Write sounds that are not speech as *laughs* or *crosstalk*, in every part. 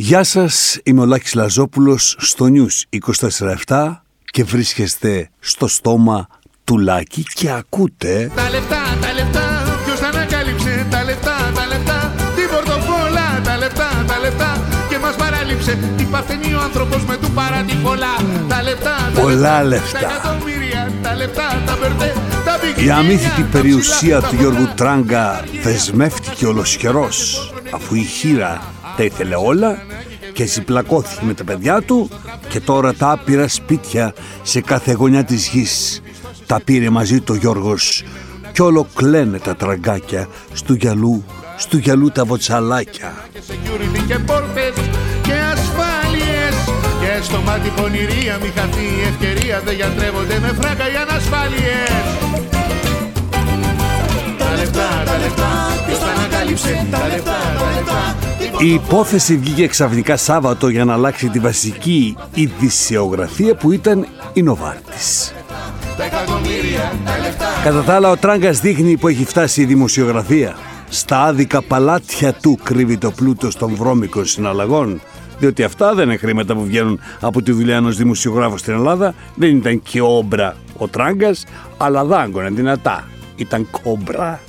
Γεια σας, είμαι ο Λάκης Λαζόπουλος στο News 24-7 και βρίσκεστε στο στόμα του Λάκη και ακούτε... Τα λεφτά, τα λεφτά, ποιος τα ανακάλυψε; Τα λεφτά, τα λεφτά, την πορτοφόλα. Τα λεφτά, τα λεφτά και μας παράλειψε Τι παθαίνει ο άνθρωπος με του παρά τη φωλά Τα λεφτά, τα Πολλά λεφτά, λεφτά. τα εκατομμύρια. Τα λεφτά, τα μπερδέ, τα μπικινία Η αμύθιτη τα περιουσία ψηλά, του τα Γιώργου μπροστά, Τράγκα τα αργία, δεσμεύτηκε ολοσχερός αφού η χείρα τα ήθελε όλα και ζυπλακώθηκε με τα παιδιά του και τώρα τα άπειρα σπίτια σε κάθε γωνιά της γης τα πήρε μαζί του ο Γιώργος κι όλο κλαίνε τα τραγκάκια στου γυαλού, στου γυαλού τα βοτσαλάκια. και security και πόρτες και ασφάλειες και στο μάτι πονηρία μη χαθεί η ευκαιρία δεν γιατρεύονται με φράγκα οι ανασφάλειες Τα λεφτά, τα λεφτά, ποιος τα ανακάλυψε Τα λεφτά, τα λεφτά, Η υπόθεση βγήκε ξαφνικά Σάββατο για να αλλάξει τη βασική ειδησιογραφία που ήταν η Νοβάρτης. τα εκατομμύρια, τα λεφτά Κατά τα άλλα, ο Τράγκας δείχνει που έχει φτάσει η δημοσιογραφία. Στα άδικα παλάτια του κρύβει το πλούτο των βρώμικων συναλλαγών. Διότι αυτά δεν είναι χρήματα που βγαίνουν από τη δουλειά ενός δημοσιογράφου στην Ελλάδα. Δεν ήταν και όμπρα ο Τράγκας, αλλά δάγκωνε δυνατά. Ήταν κόμπρα.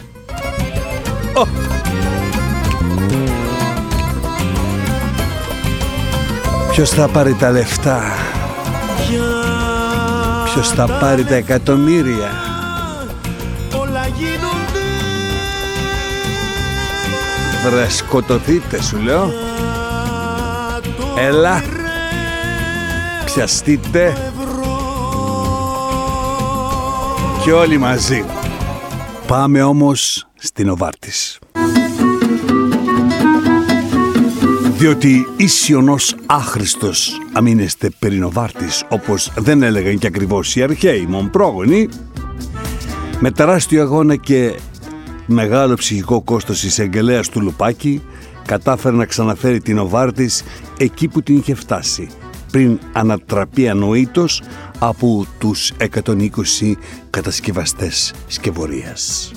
Ω. Ποιος θα πάρει τα λεφτά, ποιος θα πάρει τα εκατομμύρια; όλα γίνονται. Βρε σκοτωθείτε σου λέω. Έλα. Πιαστείτε Και όλοι μαζί. Πάμε όμως στην Οβάρτης Διότι ίσιονος άχρηστος αμήνεστε περί Νοβάρτης όπως δεν έλεγαν και ακριβώς οι αρχαίοι μον πρόγονοι με τεράστιο αγώνα και μεγάλο ψυχικό κόστος εισαγγελέας του Λουπάκη κατάφερε να ξαναφέρει την Οβάρτης εκεί που την είχε φτάσει πριν ανατραπεί ανοήτως από τους 120 κατασκευαστές σκευωρίας.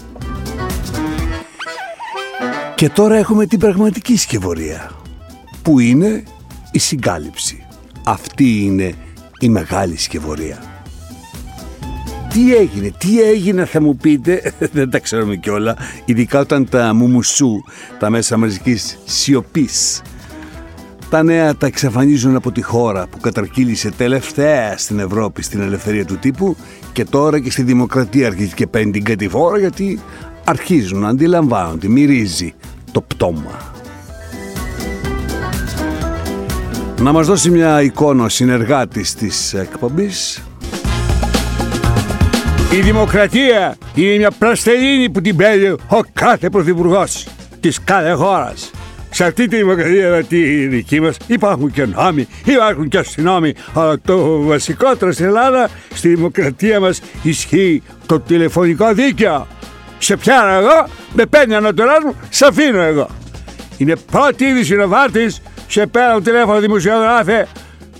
Και τώρα έχουμε την πραγματική σκευωρία που είναι η συγκάλυψη. Αυτή είναι η μεγάλη σκευωρία. Τι έγινε, τι έγινε θα μου πείτε, *laughs* δεν τα ξέρουμε κιόλα, ειδικά όταν τα μουμουσού, τα μέσα μαζικής σιωπής, τα νέα τα εξαφανίζουν από τη χώρα που καταρκύλησε τελευταία στην Ευρώπη στην ελευθερία του τύπου και τώρα και στη δημοκρατία αρχίζει και παίρνει την κατηφόρα γιατί αρχίζουν να αντιλαμβάνονται, μυρίζει το πτώμα. Να μας δώσει μια εικόνα ο συνεργάτης της εκπομπής Η δημοκρατία είναι μια πλαστελίνη που την παίρνει ο κάθε πρωθυπουργός της κάθε χώρας. Σε αυτή τη δημοκρατία με τη δική μας υπάρχουν και νόμοι, υπάρχουν και αστυνόμοι. Αλλά το βασικότερο στην Ελλάδα, στη δημοκρατία μας ισχύει το τηλεφωνικό δίκαιο. Σε πιάνω εγώ, με παίρνει ανώτερός μου, σε αφήνω εγώ. Είναι πρώτη είδηση ο Βάρτης, σε παίρνω τηλέφωνο δημοσιογράφε,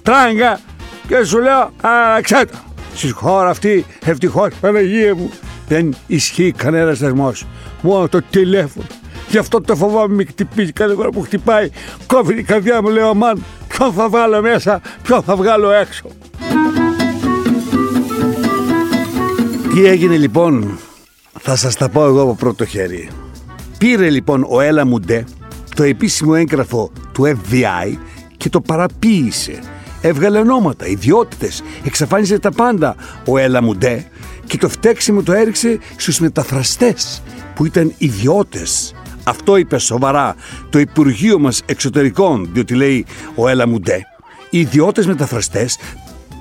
τράγκα και σου λέω αξέτο. Στη χώρα αυτή, ευτυχώς Παναγία μου, δεν ισχύει κανένας θεσμός. Μόνο το τηλέφωνο. Γι' αυτό το φοβάμαι μη χτυπήσει κάθε φορά που χτυπάει. Κόβει η καρδιά μου, λέω αμάν. Ποιον θα βάλω μέσα, ποιον θα βγάλω έξω. Τι έγινε λοιπόν, θα σας τα πω εγώ από πρώτο χέρι. Πήρε λοιπόν ο Έλα Μουντέ το επίσημο έγγραφο του FBI και το παραποίησε. Έβγαλε ονόματα, ιδιότητες, εξαφάνισε τα πάντα ο Έλα Μουντέ και το φταίξιμο το έριξε στους μεταφραστές που ήταν ιδιώτες. Αυτό είπε σοβαρά το Υπουργείο μας Εξωτερικών, διότι λέει ο Έλα Μουντέ. Οι ιδιώτες μεταφραστές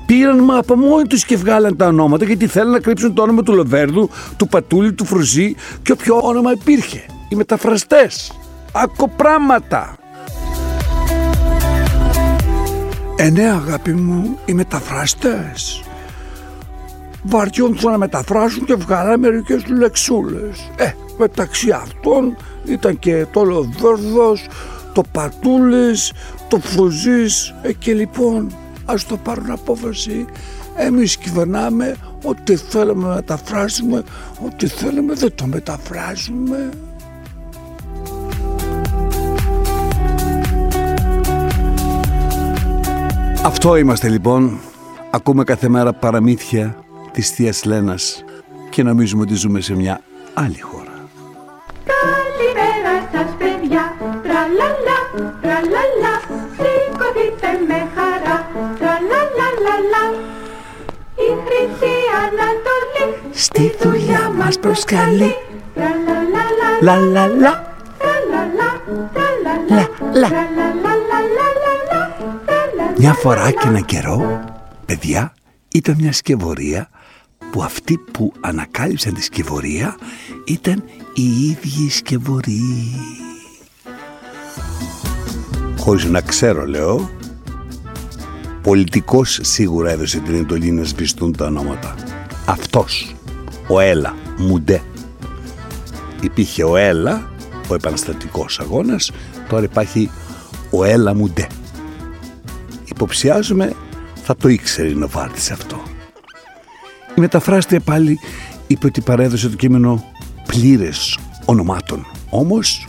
πήραν μα από μόνοι τους και βγάλαν τα ονόματα γιατί θέλουν να κρύψουν το όνομα του Λοβέρδου, του Πατούλη, του Φρουζή και όποιο όνομα υπήρχε. Οι μεταφραστές. Ακοπράματα. Ε, ναι, αγάπη μου, οι μεταφραστές. Βαριόντουσαν να μεταφράσουν και βγάλανε μερικές λεξούλες. Ε, μεταξύ αυτών ήταν και το Λοβέρδος, το Πατούλης, το Φρουζής. Ε, και λοιπόν, ας το πάρουν απόφαση. Εμείς κυβερνάμε ό,τι θέλουμε να μεταφράσουμε, ό,τι θέλουμε δεν το μεταφράζουμε. Αυτό είμαστε λοιπόν. Ακούμε κάθε μέρα παραμύθια της Θείας Λένας και νομίζουμε ότι ζούμε σε μια άλλη χώρα. Καλημέρα σας παιδιά, τραλαλα, τραλαλα, σηκωθείτε με χαρά, τραλαλαλαλα. Η Χρυσή Ανατολή Στη δουλειά μας προσκαλεί. Τραλαλαλα, Λα λα λα. Μια φορά και ένα καιρό, παιδιά, ήταν μια σκευωρία που αυτοί που ανακάλυψαν τη σκευωρία ήταν οι ίδιοι οι σκευωροί. Χωρίς να ξέρω, λέω, πολιτικός σίγουρα έδωσε την εντολή να σβηστούν τα ονόματα. Αυτός, ο Έλα Μουντέ. Υπήρχε ο Έλα, ο επαναστατικός αγώνας, τώρα υπάρχει ο Έλα Μουντέ υποψιάζομαι θα το ήξερε η Νοβάρτης αυτό. Η μεταφράστρια πάλι είπε ότι παρέδωσε το κείμενο πλήρες ονομάτων. Όμως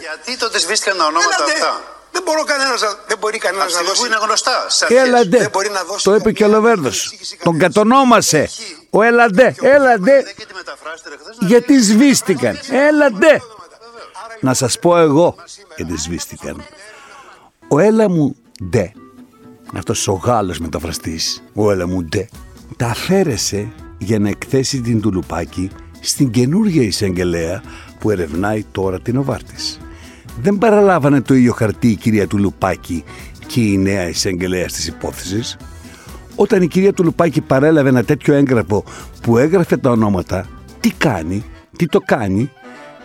Γιατί τότε σβήστηκαν τα ονόματα Έλατε. αυτά; Δεν, μπορώ κανένας, να- δεν μπορεί κανένας να Από δώσει. που είναι γνωστά. στις αρχές. έλαντε, δεν μπορεί να δώσει το είπε και ο καμία Λοβέρδος. εξήγηση Τον κανένας. κατονόμασε. Ο έλαντε, έλαντε, Είδα και τη μεταφράστρια χθες να γιατί σβήστηκαν. Έλαντε. Να σας πω εγώ γιατί σβήστηκαν. Ο Έλα μου ντε, αυτός ο Γάλλος μεταφραστής, ο Έλα μου ντε, τα αφαίρεσε για να εκθέσει την Τουλουπάκη στην καινούργια εισαγγελέα που ερευνάει τώρα την Οβάρτης. Δεν παραλάβανε το ίδιο χαρτί η κυρία Τουλουπάκη και η νέα εισαγγελέα της υπόθεσης. Όταν η κυρία Τουλουπάκη παρέλαβε ένα τέτοιο έγγραφο που έγραφε τα ονόματα, τι κάνει, τι το κάνει,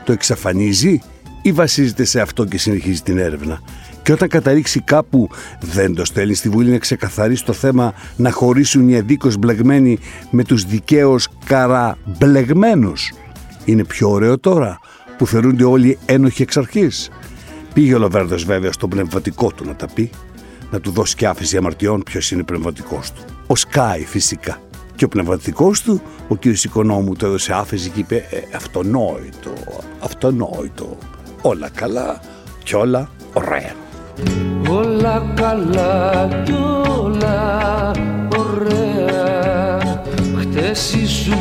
το εξαφανίζει ή βασίζεται σε αυτό και συνεχίζει την έρευνα. Και όταν καταλήξει κάπου δεν το στέλνει στη Βουλή να ξεκαθαρίσει το θέμα να χωρίσουν οι αδίκως μπλεγμένοι με τους δικαίως καραμπλεγμένους. Είναι πιο ωραίο τώρα που θεωρούνται όλοι ένοχοι εξ αρχής. Πήγε ο Λοβέρδος βέβαια στο πνευματικό του να τα πει, να του δώσει και άφηση αμαρτιών ποιος είναι πνευματικός του. Ο Σκάι φυσικά. Και ο πνευματικός του, ο κ. Οικονόμου, του έδωσε άφηση και είπε «Ε, αυτονόητο, αυτονόητο. Όλα καλά και όλα ωραία. Όλα καλά κι όλα ωραία Χτες ήσουν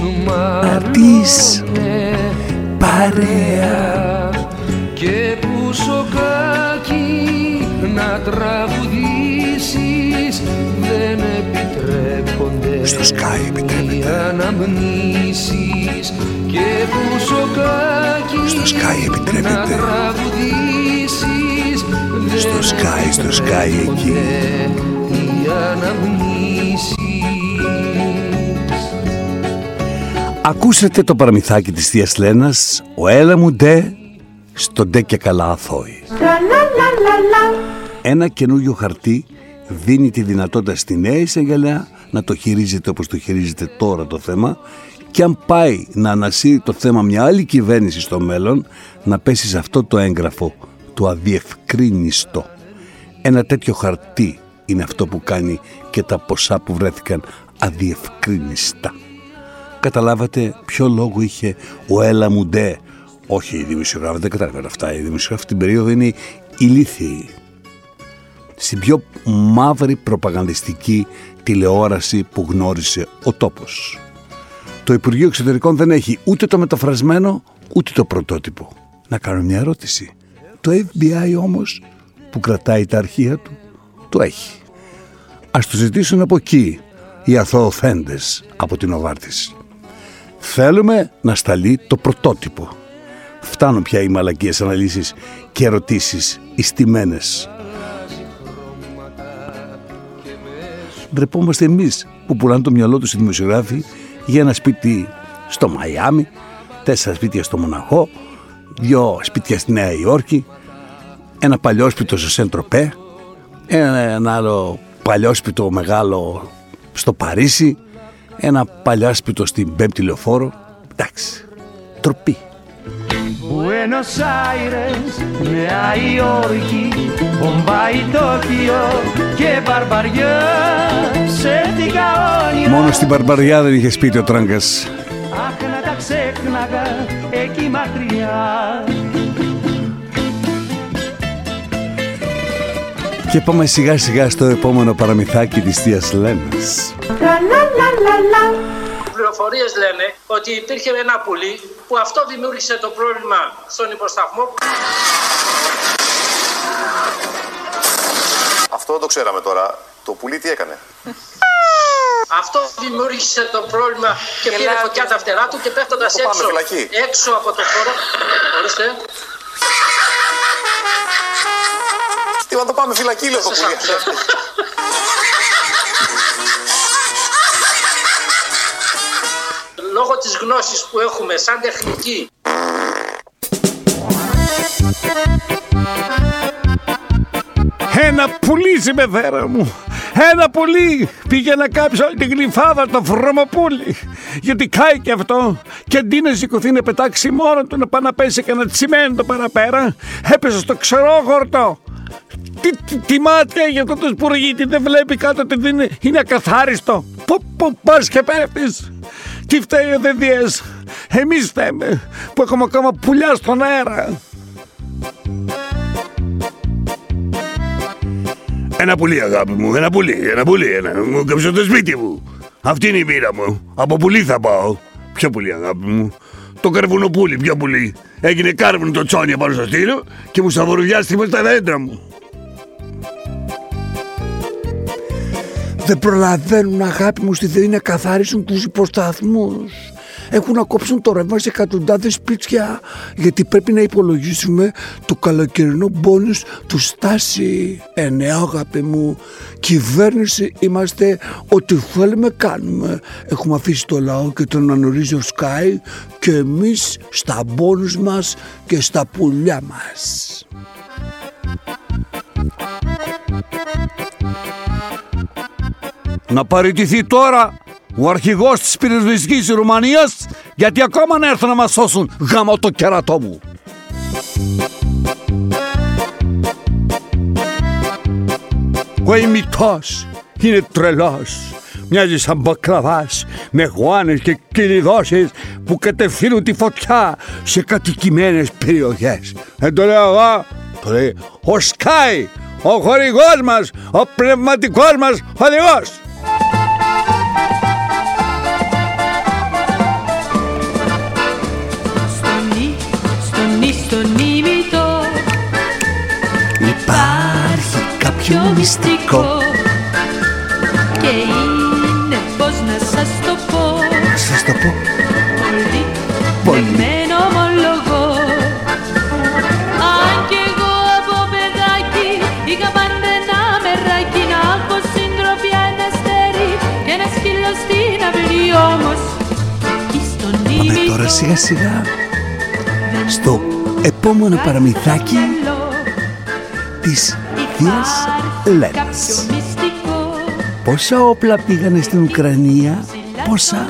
Της μάλλον παρέα. Και που σοκάκι να τραγουδήσεις Δεν επιτρέπονται Στο Sky επιτρέπεται. οι αναμνήσεις Και που σοκάκι Στο Sky επιτρέπεται. να τραγουδήσεις Στο δεν Sky, στο Sky εκεί. επιτρέπονται οι αναμνήσεις Ακούσατε το παραμυθάκι της Θείας Λένας, ο Έλα μου ντε, στο ντε και καλά αθώη. Τραλαλαλαλα. Ένα καινούριο χαρτί δίνει τη δυνατότητα στη νέα εισαγγελέα να το χειρίζεται όπως το χειρίζεται τώρα το θέμα και αν πάει να ανασύρει το θέμα μια άλλη κυβέρνηση στο μέλλον να πέσει σε αυτό το έγγραφο, το αδιευκρίνιστο. Ένα τέτοιο χαρτί είναι αυτό που κάνει και τα ποσά που βρέθηκαν αδιευκρίνιστα. Καταλάβατε ποιο λόγο είχε ο Έλα Μουντέ; Όχι, οι δημοσιογράφοι δεν καταλαβαίνουν αυτά. Οι δημοσιογράφοι την περίοδο είναι ηλίθιοι. Στην πιο μαύρη προπαγανδιστική τηλεόραση που γνώρισε ο τόπος. Το Υπουργείο Εξωτερικών δεν έχει ούτε το μεταφρασμένο ούτε το πρωτότυπο. Να κάνω μια ερώτηση. Το FBI όμως που κρατάει τα αρχεία του το έχει. Ας το ζητήσουν από εκεί οι αθώοφέντες από την Οβάρτηση. Θέλουμε να σταλεί το πρωτότυπο. Φτάνουν πια οι μαλακίες αναλύσεις και ερωτήσεις ιστημένες. Ντρεπόμαστε εμείς που πουλάνε το μυαλό τους οι δημοσιογράφοι για ένα σπίτι στο Μαϊάμι, τέσσερα σπίτια στο Μοναχό, δυο σπίτια στη Νέα Υόρκη, ένα παλιόσπιτο στο Σεντροπέ, ένα, ένα άλλο παλιόσπιτο μεγάλο στο Παρίσι, ένα παλιάσπιτο στην Πέμπτη Λεωφόρο. Εντάξει, τροπή. Buenos Aires, Νέα Υόρκη, Μπομπάι, Τόκιο και Μπαρμπαριά ψεύτικα όνειρα Μόνο στην Μπαρμπαριά δεν είχε σπίτι ο Τράγκας. Αχ να τα ξέχναγα εκεί μακριά Και πάμε σιγά σιγά στο επόμενο παραμυθάκι της θείας Λένας. Tra la la la la. πληροφορίες λένε ότι υπήρχε ένα πουλί που αυτό δημιούργησε το πρόβλημα στον υποσταθμό. Αυτό δεν το ξέραμε τώρα. Το πουλί τι έκανε; Αυτό δημιούργησε το πρόβλημα και πήρε φωτιά τα φτερά του και πέφτοντας Το πάμε έξω, φυλακή. έξω από το χώρο. Ορίστε. Τι να το πάμε φυλακή, λέω το Σας πουλί. άκουσα. Λόγω της γνώσης που έχουμε σαν τεχνική Ένα πουλί συμπεθέρα μου. Ένα πουλί. Πήγε να κάψει όλη την γλυφάδα το βρωμοπούλι. Γιατί κάει και αυτό. Και αντί να σηκωθεί να πετάξει μόνο του να πάει να πέσει και να τσιμέντο παραπέρα, έπεσε στο ξερόγορτο. Τι, τι, τι μάτια έχει αυτό το σπουργίτη, δεν βλέπει κάτω ότι δεν είναι, είναι ακαθάριστο. Πού, πού πας και πέφτεις. Τι φταίει ο Δεδιές. Εμείς φταίμε που έχουμε ακόμα πουλιά στον αέρα. Ένα πουλί, αγάπη μου, ένα πουλί, ένα πουλί. Ένα. Μου κάψε το σπίτι μου. Αυτή είναι η μοίρα μου. Από πουλί θα πάω. Ποιο πουλί, αγάπη μου; Το καρβουνοπούλι, ποιο πουλί; Έγινε κάρβουνο το τσόνι πάνω στο στήλο και μου σταυροδιάστηκε στα δέντρα μου. Δεν προλαβαίνουν αγάπη μου στη ΔΕΗ να καθαρίσουν τους υποσταθμούς. Έχουν να κόψουν το ρεύμα σε εκατοντάδες σπίτια γιατί πρέπει να υπολογίσουμε το καλοκαιρινό μπόνους του Στάση. Ε ναι αγάπη μου, κυβέρνηση είμαστε, ό,τι θέλουμε κάνουμε. Έχουμε αφήσει το λαό και τον ανορίζει ο Sky και εμείς στα μπόνους μας και στα πουλιά μας. Να παραιτηθεί τώρα ο αρχηγός της πυροσβεστικής Ρουμανίας γιατί ακόμα να έρθουν να μας σώσουν γάμο το κερατό μου. Ο ημιτός είναι τρελός. Μοιάζει σαν μπακλαβάς με γουάνες και κυλιδώσεις που κατευθύνουν τη φωτιά σε κατοικημένες περιοχές. Δεν το λέω εγώ, το λέει ο Σκάι, ο χορηγός μας, ο πνευματικός μας χορηγός. Υπάρχει κάποιο μυστικό Και είναι πως να σας το πω. Σας το πω. Πολύ, Πολύ. δεμένο ομολογώ. Αν κι εγώ από παιδάκι Είχα πάντα ένα μεράκι Να έχω συντροφιά ένα αστέρι Και ένα σκύλο στην αυλή. Όμως Εκεί στον Πάμε ήμιτο τώρα σιγά σιγά. στο επόμενο παραμυθάκι της θείας Λένας. Πόσα όπλα πήγανε στην Ουκρανία, πόσα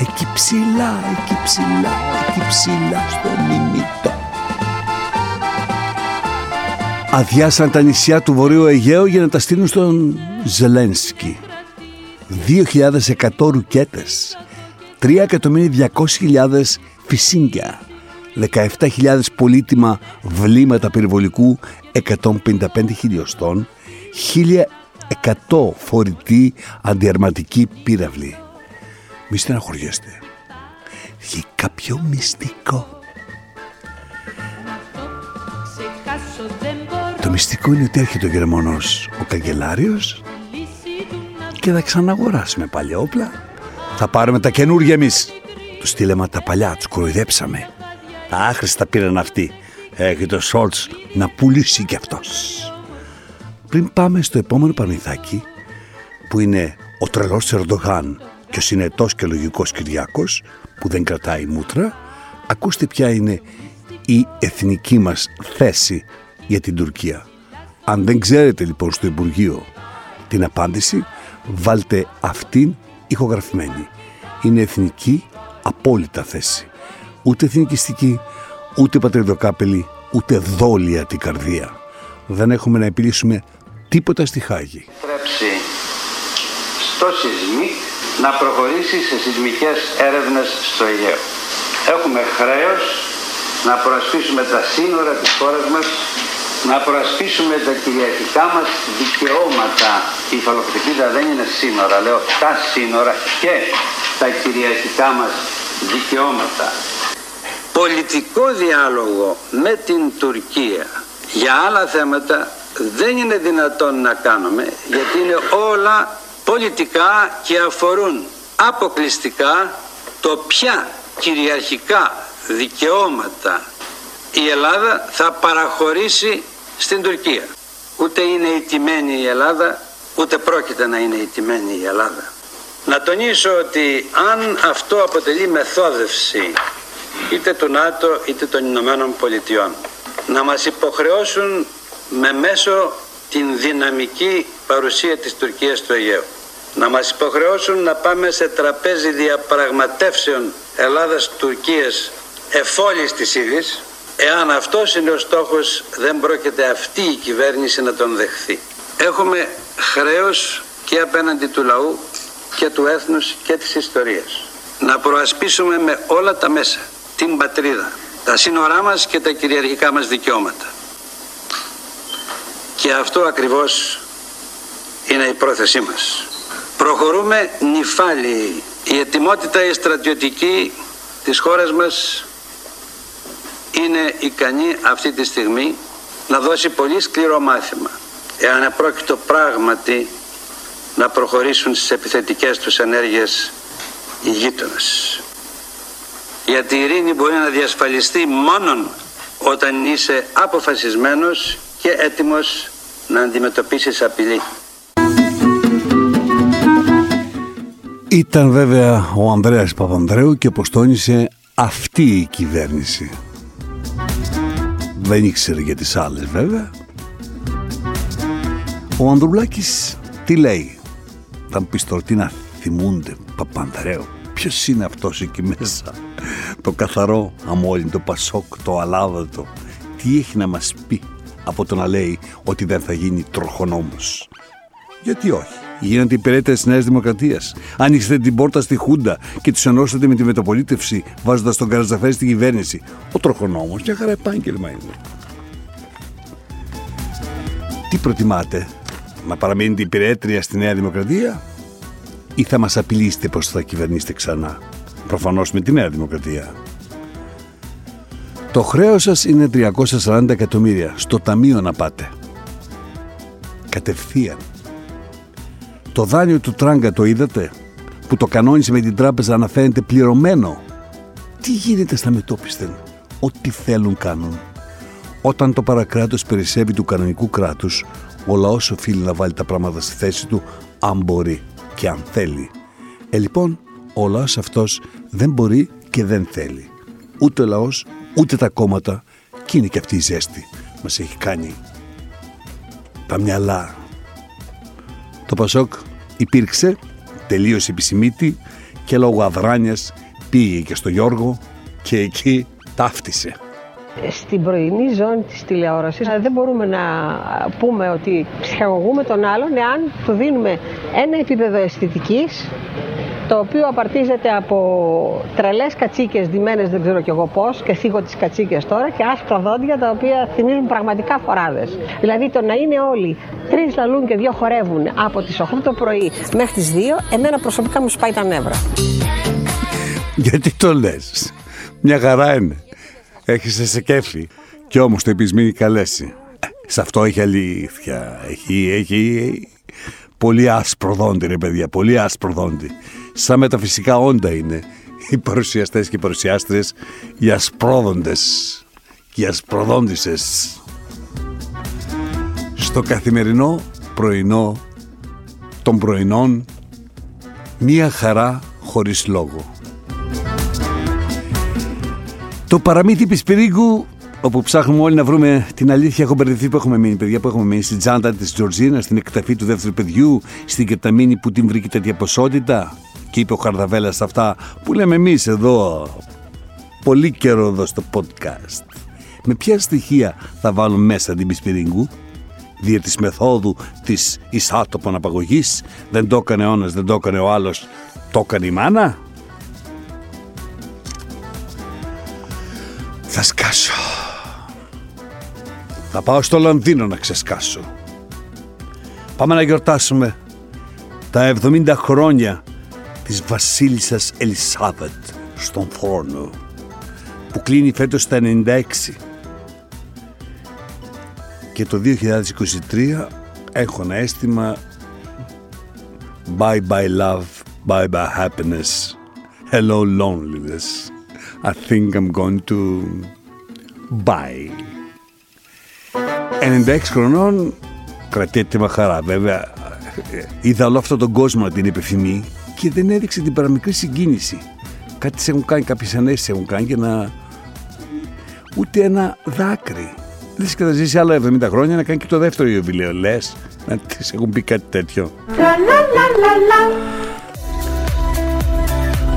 εκεί ψηλά, εκεί ψηλά, εκεί ψηλά στον ημιτό. Αδειάσαν τα νησιά του Βορείου Αιγαίου για να τα στείλουν στον Ζελένσκι. 2.100 ρουκέτες, 3.200.000 φυσίνκια, 17.000 πολύτιμα βλήματα περιβολικού 155 χιλιοστών, 1.100 φορητή αντιαρματική πύραυλη. Μη στεναχωριέστε. Έχει κάποιο μυστικό. Ξεχάσω δεν μπορώ Το μυστικό είναι ότι έρχεται ο Γερμανός, ο καγκελάριος λύση του να και θα ξαναγοράσουμε παλιά όπλα. Θα πάρουμε τα καινούργια εμείς. Του στείλαμε τα παλιά, τους κοροϊδέψαμε. Τα άχρηστα πήραν αυτοί. Έχει το Σόλτς να πουλήσει κι αυτός. Πριν πάμε στο επόμενο παρμυθάκι, που είναι ο τρελός Ερντογάν και ο συνετός και λογικός Κυριάκος, που δεν κρατάει μούτρα, ακούστε ποια είναι η εθνική μας θέση για την Τουρκία. Αν δεν ξέρετε λοιπόν στο Υπουργείο την απάντηση, βάλτε αυτήν ηχογραφημένη. Είναι εθνική απόλυτα θέση. Ούτε εθνικιστική, ούτε πατριδοκάπελη, ούτε δόλια την καρδία. Δεν έχουμε να επιλύσουμε τίποτα στη Χάγη. επιτρέψει στο σεισμίκ να προχωρήσει σε σεισμικές έρευνες στο Αιγαίο. Έχουμε χρέος να προασπίσουμε τα σύνορα της χώρας μας να προασπίσουμε τα κυριαρχικά μας δικαιώματα. Η υφαλοκρηπίδα δεν είναι σύνορα, λέω τα σύνορα και τα κυριαρχικά μας δικαιώματα. Πολιτικό διάλογο με την Τουρκία για άλλα θέματα δεν είναι δυνατόν να κάνουμε γιατί είναι όλα πολιτικά και αφορούν αποκλειστικά το ποια κυριαρχικά δικαιώματα η Ελλάδα θα παραχωρήσει στην Τουρκία. Ούτε είναι ηττημένη η Ελλάδα, ούτε πρόκειται να είναι ηττημένη η Ελλάδα. Να τονίσω ότι αν αυτό αποτελεί μεθόδευση είτε του ΝΑΤΟ είτε των Ηνωμένων Πολιτειών να μας υποχρεώσουν με μέσο την δυναμική παρουσία της Τουρκίας στο Αιγαίο να μας υποχρεώσουν να πάμε σε τραπέζι διαπραγματεύσεων Ελλάδας-Τουρκίας εφόλης της ίδης Εάν αυτός είναι ο στόχος δεν πρόκειται αυτή η κυβέρνηση να τον δεχθεί. Έχουμε χρέος και απέναντι του λαού και του έθνους και της ιστορίας. Να προασπίσουμε με όλα τα μέσα την πατρίδα, τα σύνορά μας και τα κυριαρχικά μας δικαιώματα. Και αυτό ακριβώς είναι η πρόθεσή μας. Προχωρούμε νυφάλιοι. Η ετοιμότητα η στρατιωτική της χώρας μας είναι ικανή αυτή τη στιγμή να δώσει πολύ σκληρό μάθημα εάν επρόκειτο πράγματι να προχωρήσουν στις επιθετικές τους ενέργειες οι γείτονες. Γιατί η ειρήνη μπορεί να διασφαλιστεί μόνον όταν είσαι αποφασισμένος και έτοιμος να αντιμετωπίσεις απειλή. Ήταν βέβαια ο Ανδρέας Παπανδρέου και πως τόνισε αυτή η κυβέρνηση. Δεν ήξερε για τις άλλες βέβαια. Ο Ανδρουλάκης τι λέει; Θα μου πεις τώρα τι να θυμούνται Παπανδρέου. Ποιος είναι αυτός εκεί μέσα; Το καθαρό αμόλυντο Πασόκ, το αλάβατο. Τι έχει να μας πει από το να λέει ότι δεν θα γίνει τροχονόμος; Γιατί όχι; Γίνατε υπηρέτες της Νέας Δημοκρατίας. Άνοιξετε την πόρτα στη Χούντα και του ενώσατε με τη μεταπολίτευση, βάζοντας τον Καρατζαφέρη στην κυβέρνηση. Ο τροχονόμος, μια χαρά επάγγελμα είναι. Τι προτιμάτε, να παραμείνετε υπηρέτρια στη Νέα Δημοκρατία ή θα μας απειλήσετε πως θα κυβερνήσετε ξανά; Προφανώς με τη Νέα Δημοκρατία. Το χρέος σας είναι 340 εκατομμύρια. Στο ταμείο να πάτε. Κατευθείαν. Το δάνειο του Τράγκα το είδατε; Που το κανόνισε με την τράπεζα να φαίνεται πληρωμένο; Τι γίνεται στα μετόπισθεν; Ό,τι θέλουν κάνουν. Όταν το παρακράτος περισσεύει του κανονικού κράτους, ο λαός οφείλει να βάλει τα πράγματα στη θέση του αν μπορεί και αν θέλει. Ε, λοιπόν, ο λαός αυτός δεν μπορεί και δεν θέλει. Ούτε ο λαός, ούτε τα κόμματα και είναι και αυτή η ζέστη μας έχει κάνει τα μυαλά το Πασόκ υπήρξε, τελείωσε επισημίτη και λόγω αδράνειας πήγε και στο Γιώργο και εκεί ταύτισε. Στην πρωινή ζώνη της τηλεόρασης δεν μπορούμε να πούμε ότι ψυχαγωγούμε τον άλλον εάν του δίνουμε ένα επίπεδο αισθητικής το οποίο απαρτίζεται από τρελές κατσίκες ντυμένες δεν ξέρω κι εγώ πώς και θίγω τις κατσίκες τώρα και άσπρα δόντια τα οποία θυμίζουν πραγματικά φοράδες. Δηλαδή το να είναι όλοι τρεις λαλούν και δύο χορεύουν από τις 8 το πρωί μέχρι τις 2, εμένα προσωπικά μου σπάει τα νεύρα. Γιατί το λες; Μια χαρά είναι. Έχεις σε κέφι. Κι όμως το επισμήνει καλέσει. Σε αυτό έχει αλήθεια. Έχει, έχει πολύ άσπρο δόντι, ρε παιδιά. Πολύ άσπρο δόντι σαν μεταφυσικά όντα είναι οι παρουσιαστές και οι παρουσιάστρες, οι ασπρόδοντες και οι ασπροδόντισες. Στο καθημερινό πρωινό των πρωινών μία χαρά χωρίς λόγο. Το παραμύθι Πισπυρίγκου όπου ψάχνουμε όλοι να βρούμε την αλήθεια, έχω μπερδευτεί που έχουμε μείνει. Παιδιά που έχουμε μείνει στην τσάντα της Τζορτζίνα, στην εκταφή του δεύτερου παιδιού, στην κεταμίνη που την βρήκε τέτοια ποσότητα και είπε ο Χαρδαβέλας αυτά που λέμε εμείς εδώ πολύ καιρό εδώ στο podcast. Με ποια στοιχεία θα βάλουν μέσα την Πισπυρίγκου; Δια της μεθόδου της εισάτοπων απαγωγής δεν το έκανε ο δεν το έκανε ο άλλος το έκανε η μάνα; Θα σκάσω Θα πάω στο Λονδίνο να ξεσκάσω. Πάμε να γιορτάσουμε τα 70 χρόνια της βασίλισσας Ελισάβετ στον θρόνο που κλείνει φέτος τα 96 και το 2023 έχω ένα αίσθημα Bye bye love, bye bye happiness, hello loneliness. I think I'm going to bye. 96 χρονών κρατιέται με χαρά. Βέβαια, είδα όλο αυτόν τον κόσμο να την επιθυμεί και δεν έδειξε την παραμικρή συγκίνηση. Κάτι σε έχουν κάνει, κάποιες ανέσεις έχουν κάνει και να... Ούτε ένα δάκρυ. Λες και θα ζήσει άλλα 70 χρόνια να κάνει και το δεύτερο ιωβιλέο. Λες να της έχουν πει κάτι τέτοιο.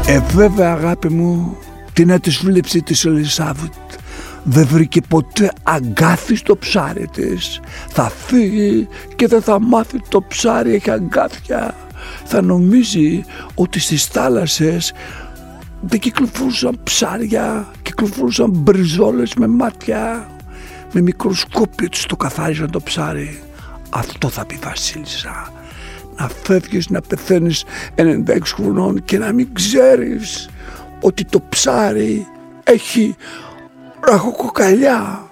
Ε, βέβαια αγάπη μου, την να της βλέψη της Ελισάβετ δεν βρήκε ποτέ αγκάθι στο ψάρι της. Θα φύγει και δεν θα μάθει το ψάρι έχει αγκάθια. Θα νομίζει ότι στις θάλασσες δεν κυκλοφορούσαν ψάρια, κυκλοφορούσαν μπριζόλες με μάτια. Με μικροσκόπιο της το καθάριζαν το ψάρι. Αυτό θα πει Βασίλισσα. Να φεύγεις να πεθαίνεις 96 χρονών και να μην ξέρεις ότι το ψάρι έχει ραχοκοκαλιά,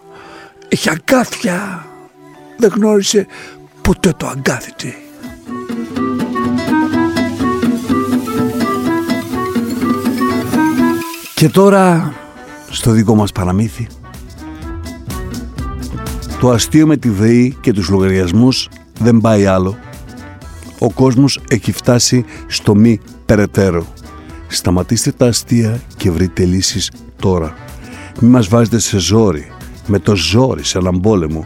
έχει αγκάθια. Δεν γνώρισε ποτέ το αγκάθι Και τώρα στο δικό μας παραμύθι το αστείο με τη ΔΕΗ και τους λογαριασμούς δεν πάει άλλο. Ο κόσμος έχει φτάσει στο μη περαιτέρω. Σταματήστε τα αστεία και βρείτε λύσεις τώρα. Μη μας βάζετε σε ζόρι, με το ζόρι σε έναν πόλεμο.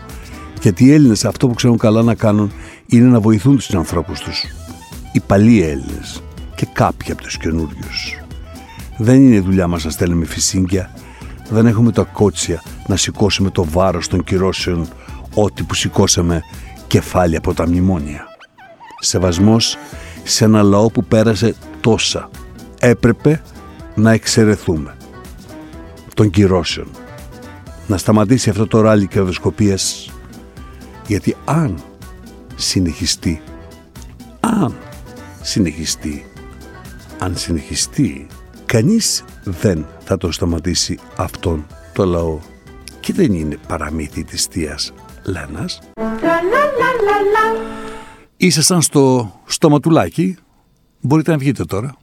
Γιατί οι Έλληνες αυτό που ξέρουν καλά να κάνουν είναι να βοηθούν τους ανθρώπους τους. Οι παλιοί Έλληνες και κάποιοι από τους καινούριους. Δεν είναι δουλειά μας να στέλνουμε φυσίγγια. Δεν έχουμε τα κότσια να σηκώσουμε το βάρος των κυρώσεων ό,τι που σηκώσαμε κεφάλια από τα μνημόνια. Σεβασμός σε ένα λαό που πέρασε τόσα. Έπρεπε να εξαιρεθούμε των κυρώσεων. Να σταματήσει αυτό το ράλι κερδοσκοπίας γιατί αν συνεχιστεί αν συνεχιστεί αν συνεχιστεί κανείς δεν θα το σταματήσει αυτόν το λαό και δεν είναι παραμύθι της θείας Λένας. Ήσασταν στο στοματουλάκι, μπορείτε να βγείτε τώρα.